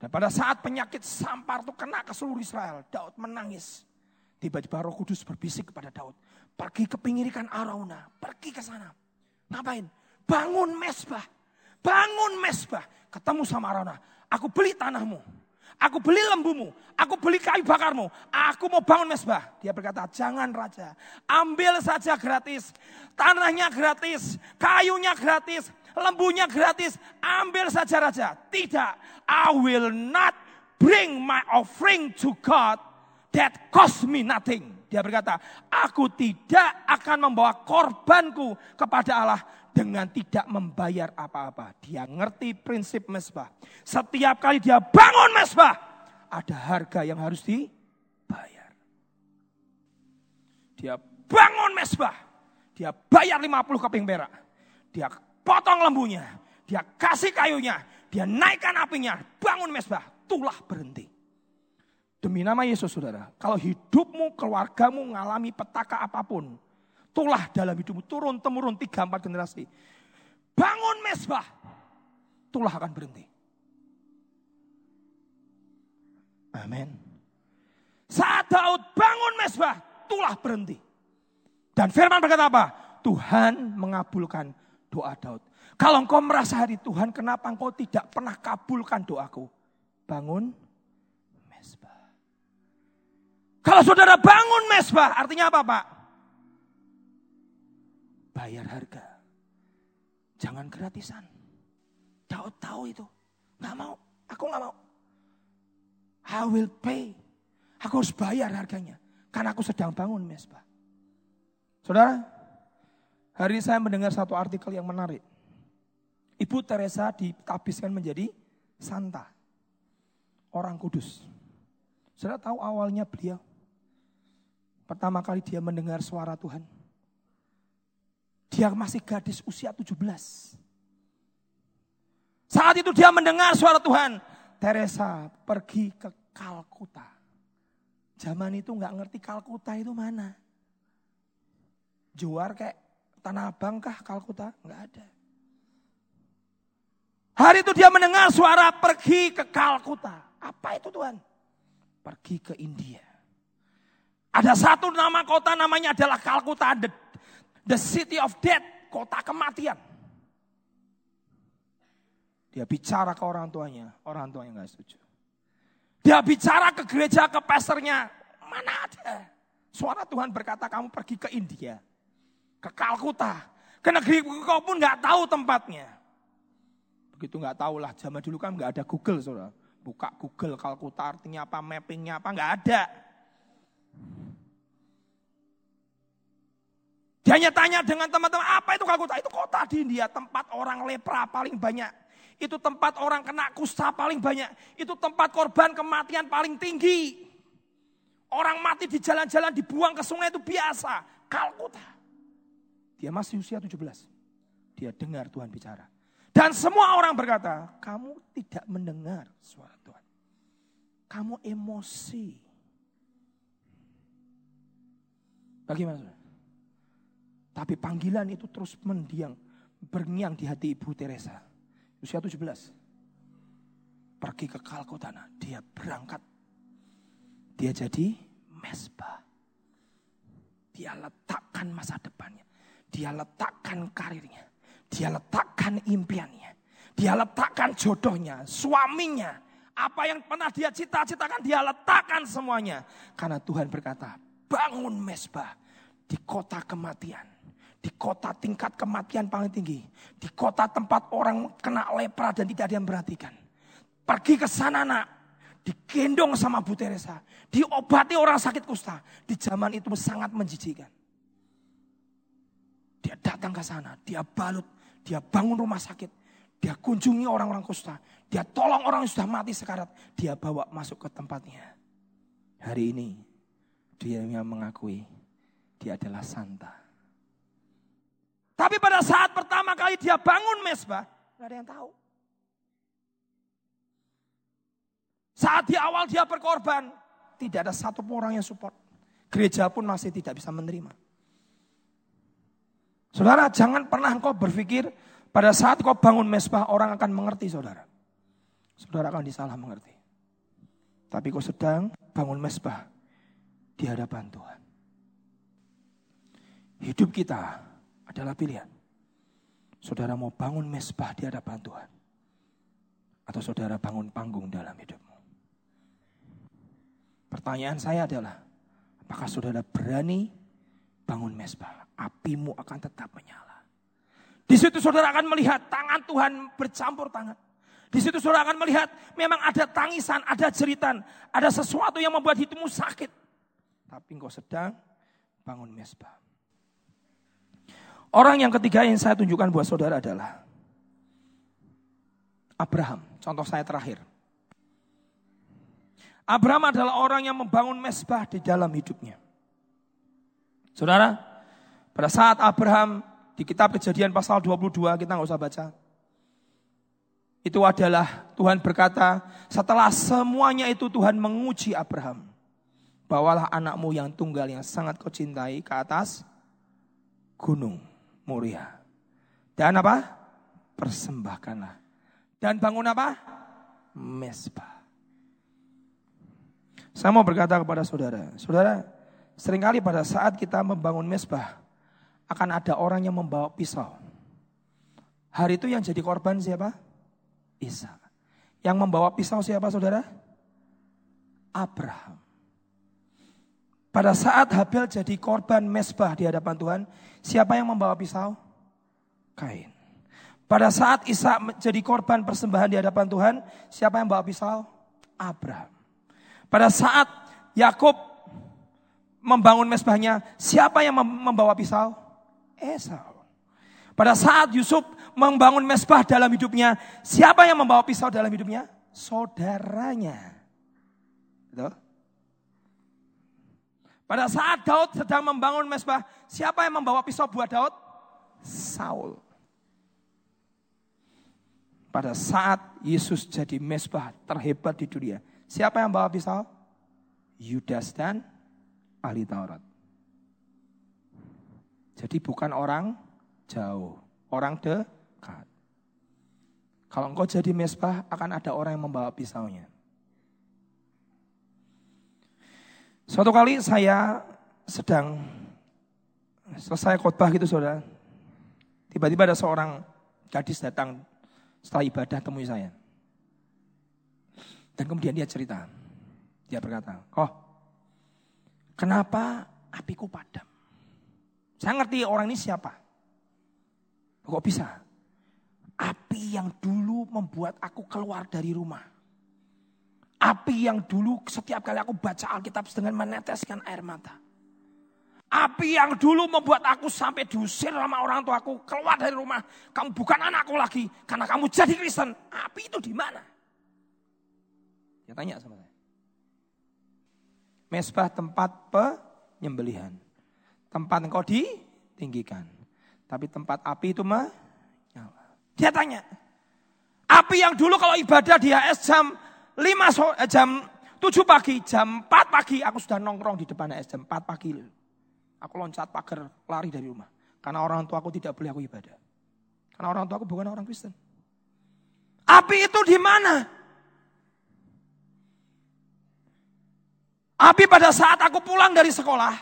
Dan pada saat penyakit sampar itu kena ke seluruh Israel, Daud menangis. Tiba-tiba roh kudus berbisik kepada Daud. Pergi ke pingirikan Arauna, pergi ke sana. Ngapain? Bangun mesbah. Bangun mesbah. Ketemu sama Arauna. Aku beli tanahmu. Aku beli lembumu, aku beli kayu bakarmu, aku mau bangun mesbah. Dia berkata, jangan raja, ambil saja gratis. Tanahnya gratis, kayunya gratis, lembunya gratis, ambil saja raja. Tidak, I will not bring my offering to God that cost me nothing. Dia berkata, aku tidak akan membawa korbanku kepada Allah dengan tidak membayar apa-apa. Dia ngerti prinsip mesbah. Setiap kali dia bangun mesbah, ada harga yang harus dibayar. Dia bangun mesbah, dia bayar 50 keping perak. Dia potong lembunya, dia kasih kayunya, dia naikkan apinya, bangun mesbah, tulah berhenti. Demi nama Yesus saudara, kalau hidupmu, keluargamu mengalami petaka apa pun, tulah dalam hidupmu, turun temurun tiga empat generasi. Bangun mesbah, tulah akan berhenti. Amin. Saat Daud bangun mesbah, tulah berhenti. Dan firman berkata apa? Tuhan mengabulkan doa Daud. Kalau engkau merasa hari Tuhan, kenapa engkau tidak pernah kabulkan doaku? Bangun mesbah. Kalau saudara bangun mesbah, artinya apa Pak? Bayar harga. Jangan gratisan. Tahu-tahu itu. Nggak mau. Aku nggak mau. I will pay. Aku harus bayar harganya. Karena aku sedang bangun mesbah. Saudara, hari ini saya mendengar satu artikel yang menarik. Ibu Teresa ditabiskan menjadi santa. Orang kudus. Saudara tahu awalnya beliau. Pertama kali dia mendengar suara Tuhan. Dia masih gadis usia 17. Saat itu dia mendengar suara Tuhan. Teresa pergi ke Kalkuta. Zaman itu nggak ngerti Kalkuta itu mana. Juar kayak Tanah Abang kah Kalkuta? Nggak ada. Hari itu dia mendengar suara pergi ke Kalkuta. Apa itu Tuhan? Pergi ke India. Ada satu nama kota namanya adalah Kalkuta, the, the city of death, kota kematian. Dia bicara ke orang tuanya, orang tuanya nggak setuju. Dia bicara ke gereja, ke pastornya, mana ada. Suara Tuhan berkata kamu pergi ke India ke Kalkuta, ke negeri kau pun nggak tahu tempatnya. Begitu nggak tahu lah, zaman dulu kan nggak ada Google, saudara. Buka Google Kalkuta artinya apa, mappingnya apa, nggak ada. Dia hanya tanya dengan teman-teman, apa itu Kalkuta? Itu kota di India, tempat orang lepra paling banyak. Itu tempat orang kena kusta paling banyak. Itu tempat korban kematian paling tinggi. Orang mati di jalan-jalan dibuang ke sungai itu biasa. Kalkuta. Dia masih usia 17. Dia dengar Tuhan bicara. Dan semua orang berkata, kamu tidak mendengar suara Tuhan. Kamu emosi. Bagaimana? Tapi panggilan itu terus mendiang, berngiang di hati Ibu Teresa. Usia 17. Pergi ke Kalkutana, dia berangkat. Dia jadi mesbah. Dia letakkan masa depannya. Dia letakkan karirnya. Dia letakkan impiannya. Dia letakkan jodohnya, suaminya. Apa yang pernah dia cita-citakan dia letakkan semuanya. Karena Tuhan berkata, bangun mesbah di kota kematian. Di kota tingkat kematian paling tinggi. Di kota tempat orang kena lepra dan tidak ada yang perhatikan. Pergi ke sana nak. Digendong sama Bu Teresa. Diobati orang sakit kusta. Di zaman itu sangat menjijikan. Dia datang ke sana, dia balut, dia bangun rumah sakit, dia kunjungi orang-orang kusta, dia tolong orang yang sudah mati sekarat, dia bawa masuk ke tempatnya. Hari ini dia yang mengakui dia adalah santa. Tapi pada saat pertama kali dia bangun mesbah, nggak ada yang tahu. Saat di awal dia berkorban, tidak ada satu orang yang support. Gereja pun masih tidak bisa menerima. Saudara, jangan pernah engkau berpikir pada saat kau bangun mesbah orang akan mengerti saudara. Saudara akan disalah mengerti. Tapi kau sedang bangun mesbah di hadapan Tuhan. Hidup kita adalah pilihan. Saudara mau bangun mesbah di hadapan Tuhan. Atau saudara bangun panggung dalam hidupmu. Pertanyaan saya adalah, apakah saudara berani bangun mesbah? apimu akan tetap menyala. Di situ saudara akan melihat tangan Tuhan bercampur tangan. Di situ saudara akan melihat memang ada tangisan, ada jeritan, ada sesuatu yang membuat hidupmu sakit. Tapi engkau sedang bangun mesbah. Orang yang ketiga yang saya tunjukkan buat saudara adalah Abraham. Contoh saya terakhir. Abraham adalah orang yang membangun mesbah di dalam hidupnya. Saudara, pada saat Abraham di kitab kejadian pasal 22 kita nggak usah baca. Itu adalah Tuhan berkata setelah semuanya itu Tuhan menguji Abraham. Bawalah anakmu yang tunggal yang sangat kau cintai ke atas gunung Moria. Dan apa? Persembahkanlah. Dan bangun apa? Mesbah. Saya mau berkata kepada saudara, saudara, sering kali pada saat kita membangun mesbah, akan ada orang yang membawa pisau. Hari itu yang jadi korban siapa? Isa. Yang membawa pisau siapa saudara? Abraham. Pada saat Habel jadi korban mesbah di hadapan Tuhan, siapa yang membawa pisau? Kain. Pada saat Isa menjadi korban persembahan di hadapan Tuhan, siapa yang membawa pisau? Abraham. Pada saat Yakub membangun mesbahnya, siapa yang membawa pisau? Esau. Pada saat Yusuf membangun mesbah dalam hidupnya, siapa yang membawa pisau dalam hidupnya? Saudaranya. Betul? Pada saat Daud sedang membangun mesbah, siapa yang membawa pisau buat Daud? Saul. Pada saat Yesus jadi mesbah terhebat di dunia, siapa yang membawa pisau? Yudas dan ahli Taurat. Jadi bukan orang jauh, orang dekat. Kalau engkau jadi mesbah, akan ada orang yang membawa pisaunya. Suatu kali saya sedang selesai khotbah gitu saudara. Tiba-tiba ada seorang gadis datang setelah ibadah temui saya. Dan kemudian dia cerita. Dia berkata, oh kenapa apiku padam? Saya ngerti orang ini siapa. Kok bisa? Api yang dulu membuat aku keluar dari rumah. Api yang dulu setiap kali aku baca Alkitab dengan meneteskan air mata. Api yang dulu membuat aku sampai diusir sama orang tua aku keluar dari rumah. Kamu bukan anakku lagi karena kamu jadi Kristen. Api itu di mana? Dia tanya sama saya. Mesbah tempat penyembelihan. Tempat engkau ditinggikan. Tapi tempat api itu mah Dia tanya. Api yang dulu kalau ibadah di HS jam 5 so, eh, jam 7 pagi, jam 4 pagi aku sudah nongkrong di depan es jam 4 pagi. Aku loncat pagar lari dari rumah. Karena orang tua aku tidak boleh aku ibadah. Karena orang tua aku bukan orang Kristen. Api itu di mana? Api pada saat aku pulang dari sekolah.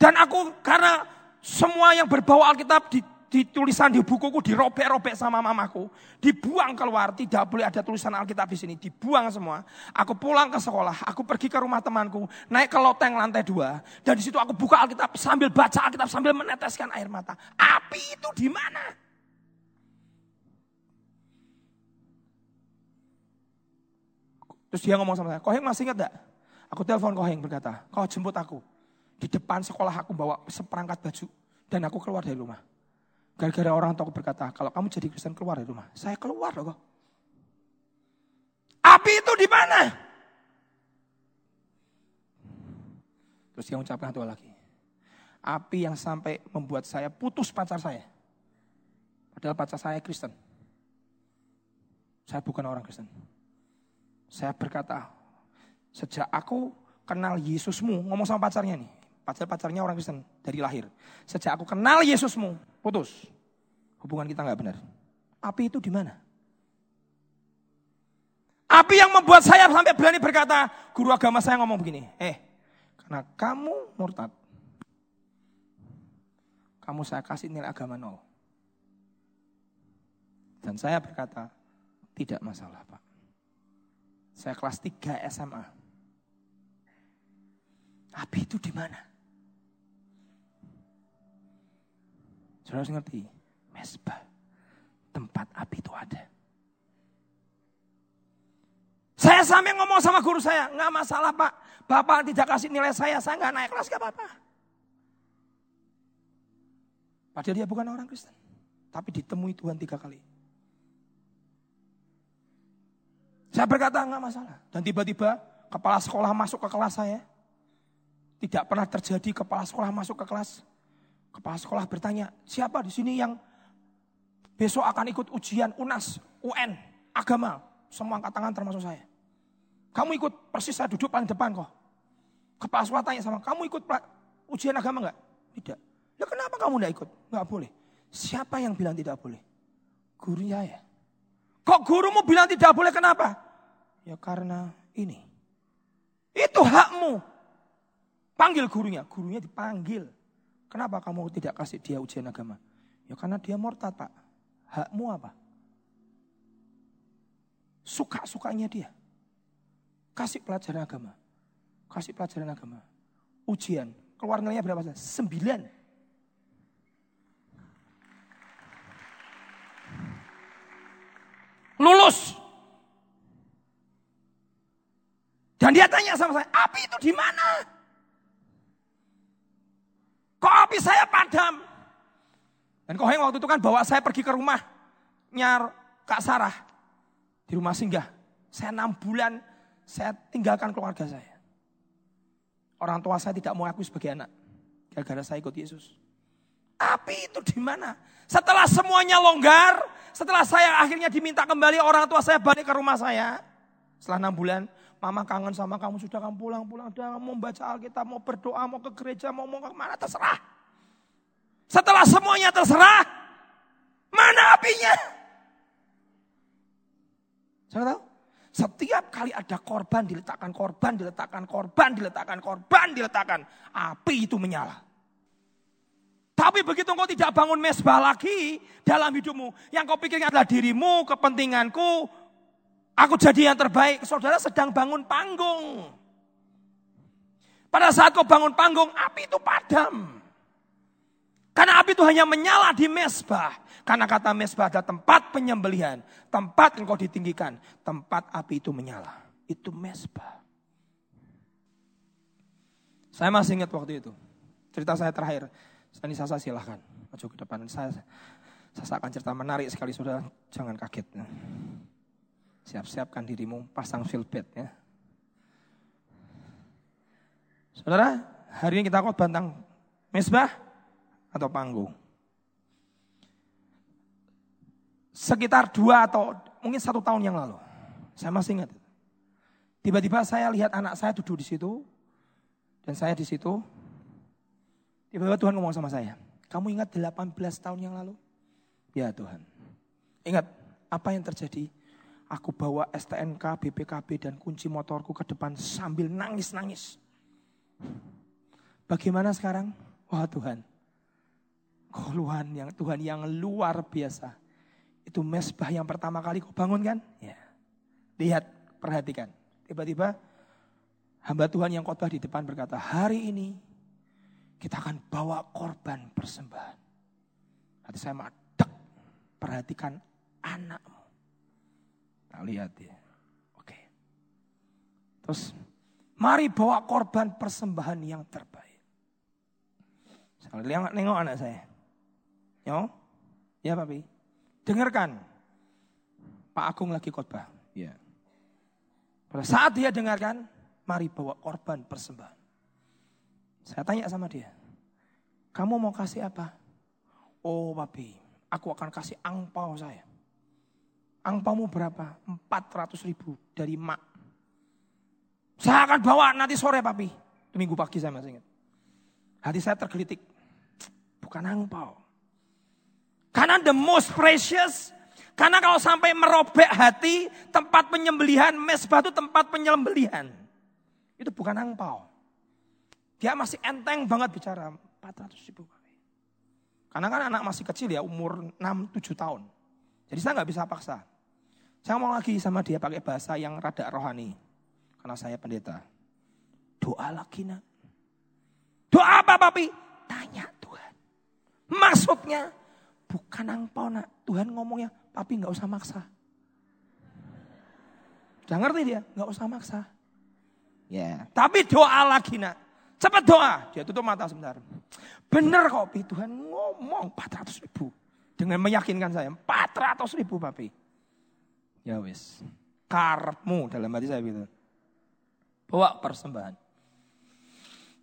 Dan aku karena semua yang berbau Alkitab di, di tulisan di bukuku dirobek-robek sama mamaku, dibuang keluar, tidak boleh ada tulisan Alkitab di sini, dibuang semua. Aku pulang ke sekolah, aku pergi ke rumah temanku, naik ke loteng lantai dua, dan di situ aku buka Alkitab sambil baca Alkitab sambil meneteskan air mata. Api itu di mana? Terus dia ngomong sama saya, Koheng masih ingat gak? Aku telepon Koheng berkata, kau jemput aku. Di depan sekolah aku bawa seperangkat baju. Dan aku keluar dari rumah. Gara-gara orang tua berkata, kalau kamu jadi Kristen keluar dari rumah. Saya keluar loh. Api itu di mana? Terus dia mengucapkan satu lagi. Api yang sampai membuat saya putus pacar saya. Padahal pacar saya Kristen. Saya bukan orang Kristen. Saya berkata, sejak aku kenal Yesusmu, ngomong sama pacarnya nih. Pacar-pacarnya orang Kristen dari lahir. Sejak aku kenal Yesusmu, putus. Hubungan kita nggak benar. Api itu di mana? Api yang membuat saya sampai berani berkata, guru agama saya ngomong begini, eh, karena kamu murtad, kamu saya kasih nilai agama nol. Dan saya berkata, tidak masalah Pak. Saya kelas 3 SMA. Api itu di mana? Saudara harus ngerti, mesbah, tempat api itu ada. Saya sampai ngomong sama guru saya, nggak masalah pak, bapak tidak kasih nilai saya, saya nggak naik kelas gak apa-apa. Padahal dia bukan orang Kristen, tapi ditemui Tuhan tiga kali. Saya berkata nggak masalah. Dan tiba-tiba kepala sekolah masuk ke kelas saya. Tidak pernah terjadi kepala sekolah masuk ke kelas. Kepala sekolah bertanya, siapa di sini yang besok akan ikut ujian UNAS, UN, agama. Semua angkat tangan termasuk saya. Kamu ikut persis saya duduk paling depan kok. Kepala sekolah tanya sama, kamu ikut ujian agama enggak? Tidak. Ya kenapa kamu enggak ikut? Enggak boleh. Siapa yang bilang tidak boleh? Gurunya ya. Kok gurumu bilang tidak boleh kenapa? Ya karena ini. Itu hakmu. Panggil gurunya. Gurunya dipanggil. Kenapa kamu tidak kasih dia ujian agama? Ya karena dia murtad pak. Hakmu apa? Suka-sukanya dia. Kasih pelajaran agama. Kasih pelajaran agama. ujian. Keluar nilainya berapa? Sembilan. Lulus. Dan dia tanya sama saya, api itu di mana? Kok api saya padam? Dan Koheng waktu itu kan bawa saya pergi ke rumahnya Kak Sarah. Di rumah singgah. Saya enam bulan, saya tinggalkan keluarga saya. Orang tua saya tidak mau aku sebagai anak. Gara-gara saya ikut Yesus. Api itu di mana? Setelah semuanya longgar, setelah saya akhirnya diminta kembali orang tua saya balik ke rumah saya. Setelah enam bulan, mama kangen sama kamu, sudah kamu pulang-pulang, udah mau baca Alkitab, mau berdoa, mau ke gereja, mau mau ke mana, terserah. Setelah semuanya terserah, mana apinya? Saya tahu, setiap kali ada korban diletakkan korban, diletakkan korban, diletakkan korban, diletakkan, api itu menyala. Tapi begitu engkau tidak bangun mesbah lagi dalam hidupmu. Yang kau pikirkan adalah dirimu, kepentinganku. Aku jadi yang terbaik. Saudara sedang bangun panggung. Pada saat kau bangun panggung, api itu padam. Karena api itu hanya menyala di mesbah. Karena kata mesbah ada tempat penyembelihan. Tempat engkau ditinggikan. Tempat api itu menyala. Itu mesbah. Saya masih ingat waktu itu. Cerita saya terakhir. Sani Sasa silahkan, maju ke depan. Saya, Sasa akan cerita menarik sekali, sudah jangan kaget. Siap-siapkan dirimu, pasang filbet ya. Saudara, hari ini kita khotbah tentang mesbah atau panggung. Sekitar dua atau mungkin satu tahun yang lalu, saya masih ingat. Tiba-tiba saya lihat anak saya duduk di situ, dan saya di situ, Tiba-tiba Tuhan ngomong sama saya, kamu ingat 18 tahun yang lalu? Ya Tuhan. Ingat apa yang terjadi? Aku bawa STNK, BPKB dan kunci motorku ke depan sambil nangis-nangis. Bagaimana sekarang? Wah Tuhan. Tuhan yang Tuhan yang luar biasa. Itu mesbah yang pertama kali kau bangun kan? Ya. Lihat, perhatikan. Tiba-tiba hamba Tuhan yang khotbah di depan berkata, hari ini kita akan bawa korban persembahan. Hati saya madek, perhatikan anakmu. Nah, lihat ya. Oke. Terus, mari bawa korban persembahan yang terbaik. Saya lihat nengok anak saya. Yo, ya papi. Dengarkan. Pak Agung lagi khotbah. Ya. Pada saat dia dengarkan, mari bawa korban persembahan. Saya tanya sama dia, kamu mau kasih apa? Oh papi, aku akan kasih angpau saya. Angpaumu berapa? 400 ribu dari mak. Saya akan bawa nanti sore papi. Minggu pagi saya masih ingat. Hati saya tergelitik. Bukan angpau. Karena the most precious. Karena kalau sampai merobek hati, tempat penyembelihan, mesbah itu tempat penyembelihan. Itu bukan angpau. Dia masih enteng banget bicara 400 ribu Karena kan anak masih kecil ya umur 6-7 tahun. Jadi saya nggak bisa paksa. Saya mau lagi sama dia pakai bahasa yang rada rohani. Karena saya pendeta. Doa lagi nak. Doa apa papi? Tanya Tuhan. Maksudnya bukan angpau nak. Tuhan ngomongnya papi nggak usah maksa. Udah ngerti dia? Nggak usah maksa. Ya, yeah. tapi doa lagi nak. Cepat doa. Dia tutup mata sebentar. Benar kok, Pi. Tuhan ngomong 400 ribu. Dengan meyakinkan saya, 400 ribu, Papi. Ya wis. Karepmu dalam hati saya gitu. Bawa persembahan.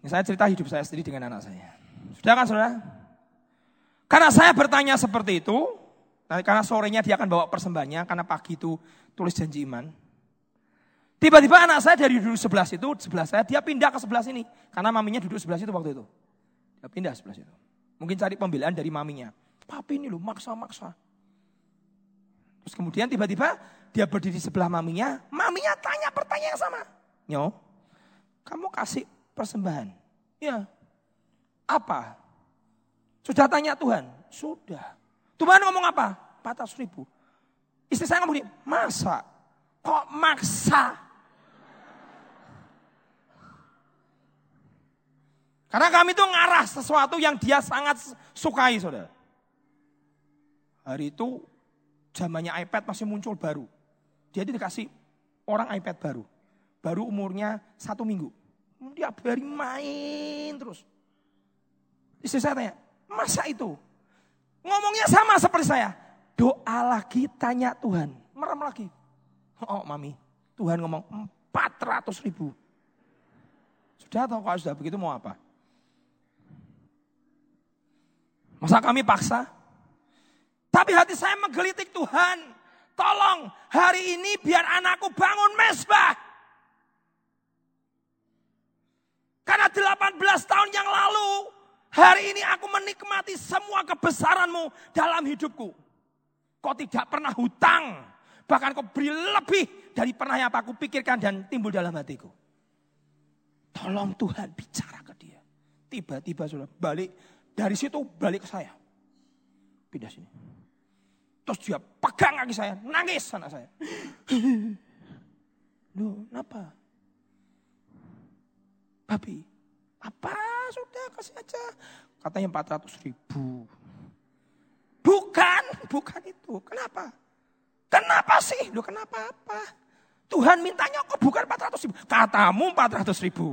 Ini saya cerita hidup saya sendiri dengan anak saya. Sudah kan saudara? Karena saya bertanya seperti itu, karena sorenya dia akan bawa persembahannya, karena pagi itu tulis janji iman. Tiba-tiba anak saya dari duduk sebelah situ, sebelah saya, dia pindah ke sebelah sini. Karena maminya duduk sebelah situ waktu itu. Dia pindah sebelah situ. Mungkin cari pembelaan dari maminya. Papi ini loh maksa-maksa. Terus kemudian tiba-tiba dia berdiri sebelah maminya. Maminya tanya pertanyaan yang sama. Nyo, kamu kasih persembahan. Ya. Apa? Sudah tanya Tuhan? Sudah. Tuhan ngomong apa? 400 ribu. Istri saya ngomong, masa? Kok maksa? Karena kami itu ngarah sesuatu yang dia sangat sukai, saudara. Hari itu zamannya iPad masih muncul baru. Jadi dikasih orang iPad baru. Baru umurnya satu minggu. Dia hari main terus. Istri saya tanya, masa itu? Ngomongnya sama seperti saya. Doa lagi, tanya Tuhan. Merem lagi. Oh mami, Tuhan ngomong 400 ribu. Sudah atau kalau sudah begitu mau apa? Masa kami paksa? Tapi hati saya menggelitik Tuhan. Tolong hari ini biar anakku bangun mesbah. Karena 18 tahun yang lalu, hari ini aku menikmati semua kebesaranmu dalam hidupku. Kau tidak pernah hutang, bahkan kau beri lebih dari pernah yang aku pikirkan dan timbul dalam hatiku. Tolong Tuhan bicara ke dia. Tiba-tiba sudah balik dari situ balik ke saya. Pindah sini. Terus dia pegang kaki saya, nangis anak saya. Loh, kenapa? Babi, apa sudah kasih aja. Katanya 400 ribu. Bukan, bukan itu. Kenapa? Kenapa sih? Loh kenapa apa? Tuhan mintanya kok bukan 400 ribu. Katamu 400 ribu.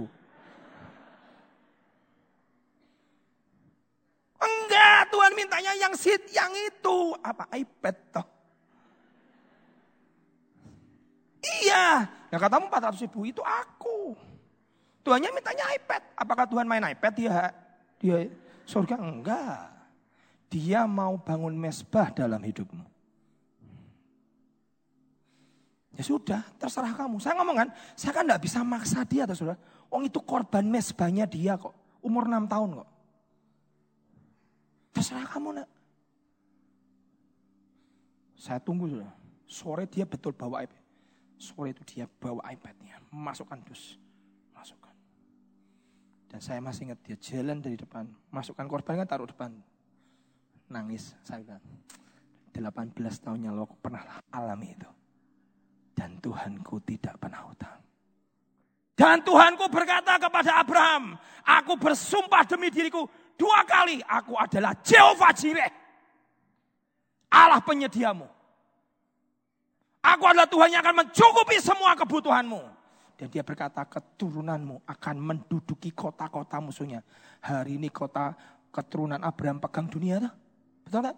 Enggak, Tuhan mintanya yang sit, yang itu. Apa? iPad toh. Iya. Yang katamu 400 ribu itu aku. Tuhannya mintanya iPad. Apakah Tuhan main iPad dia? Dia surga? Enggak. Dia mau bangun mesbah dalam hidupmu. Ya sudah, terserah kamu. Saya ngomong kan, saya kan enggak bisa maksa dia, atau saudara. Oh itu korban mesbahnya dia kok. Umur 6 tahun kok. Terserah kamu nak. Saya tunggu sudah. Sore dia betul bawa iPad. Sore itu dia bawa iPadnya. Masukkan dus. Dan saya masih ingat dia jalan dari depan. Masukkan korban kan taruh depan. Nangis. Saya bilang. 18 tahunnya lo pernah alami itu. Dan Tuhanku tidak pernah hutang. Dan Tuhanku berkata kepada Abraham, aku bersumpah demi diriku, dua kali aku adalah Jehovah Jireh. Allah penyediamu. Aku adalah Tuhan yang akan mencukupi semua kebutuhanmu. Dan dia berkata keturunanmu akan menduduki kota-kota musuhnya. Hari ini kota keturunan Abraham pegang dunia. Tuh. Betul tak?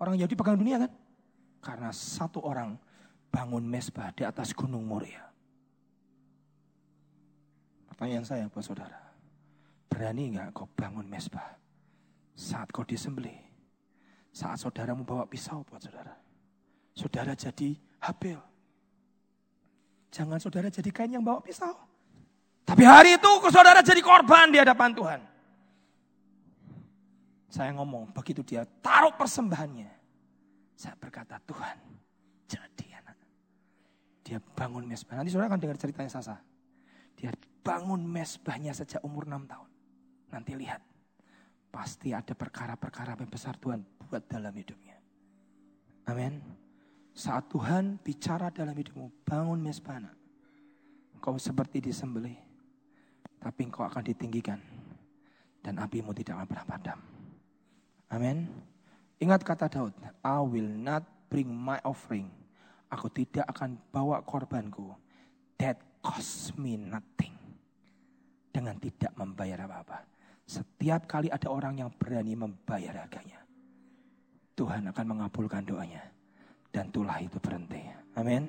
Orang Yahudi pegang dunia kan? Karena satu orang bangun mesbah di atas gunung Moria. Pertanyaan saya buat saudara. Berani nggak kau bangun mesbah? Saat kau disembelih. Saat saudaramu bawa pisau buat saudara. Saudara jadi Habil. Jangan saudara jadi kain yang bawa pisau. Tapi hari itu saudara jadi korban di hadapan Tuhan. Saya ngomong, begitu dia taruh persembahannya. Saya berkata, Tuhan, jadi anak. Dia bangun mesbah. Nanti saudara akan dengar ceritanya Sasa. Dia bangun mesbahnya sejak umur 6 tahun. Nanti lihat. Pasti ada perkara-perkara yang besar Tuhan buat dalam hidupnya. Amin. Saat Tuhan bicara dalam hidupmu, bangun mesbah Kau seperti disembelih, tapi engkau akan ditinggikan. Dan apimu tidak akan pernah padam. Amin. Ingat kata Daud, I will not bring my offering. Aku tidak akan bawa korbanku. That cost me nothing. Dengan tidak membayar apa-apa. Setiap kali ada orang yang berani membayar harganya. Tuhan akan mengabulkan doanya. Dan tulah itu berhenti. Amin.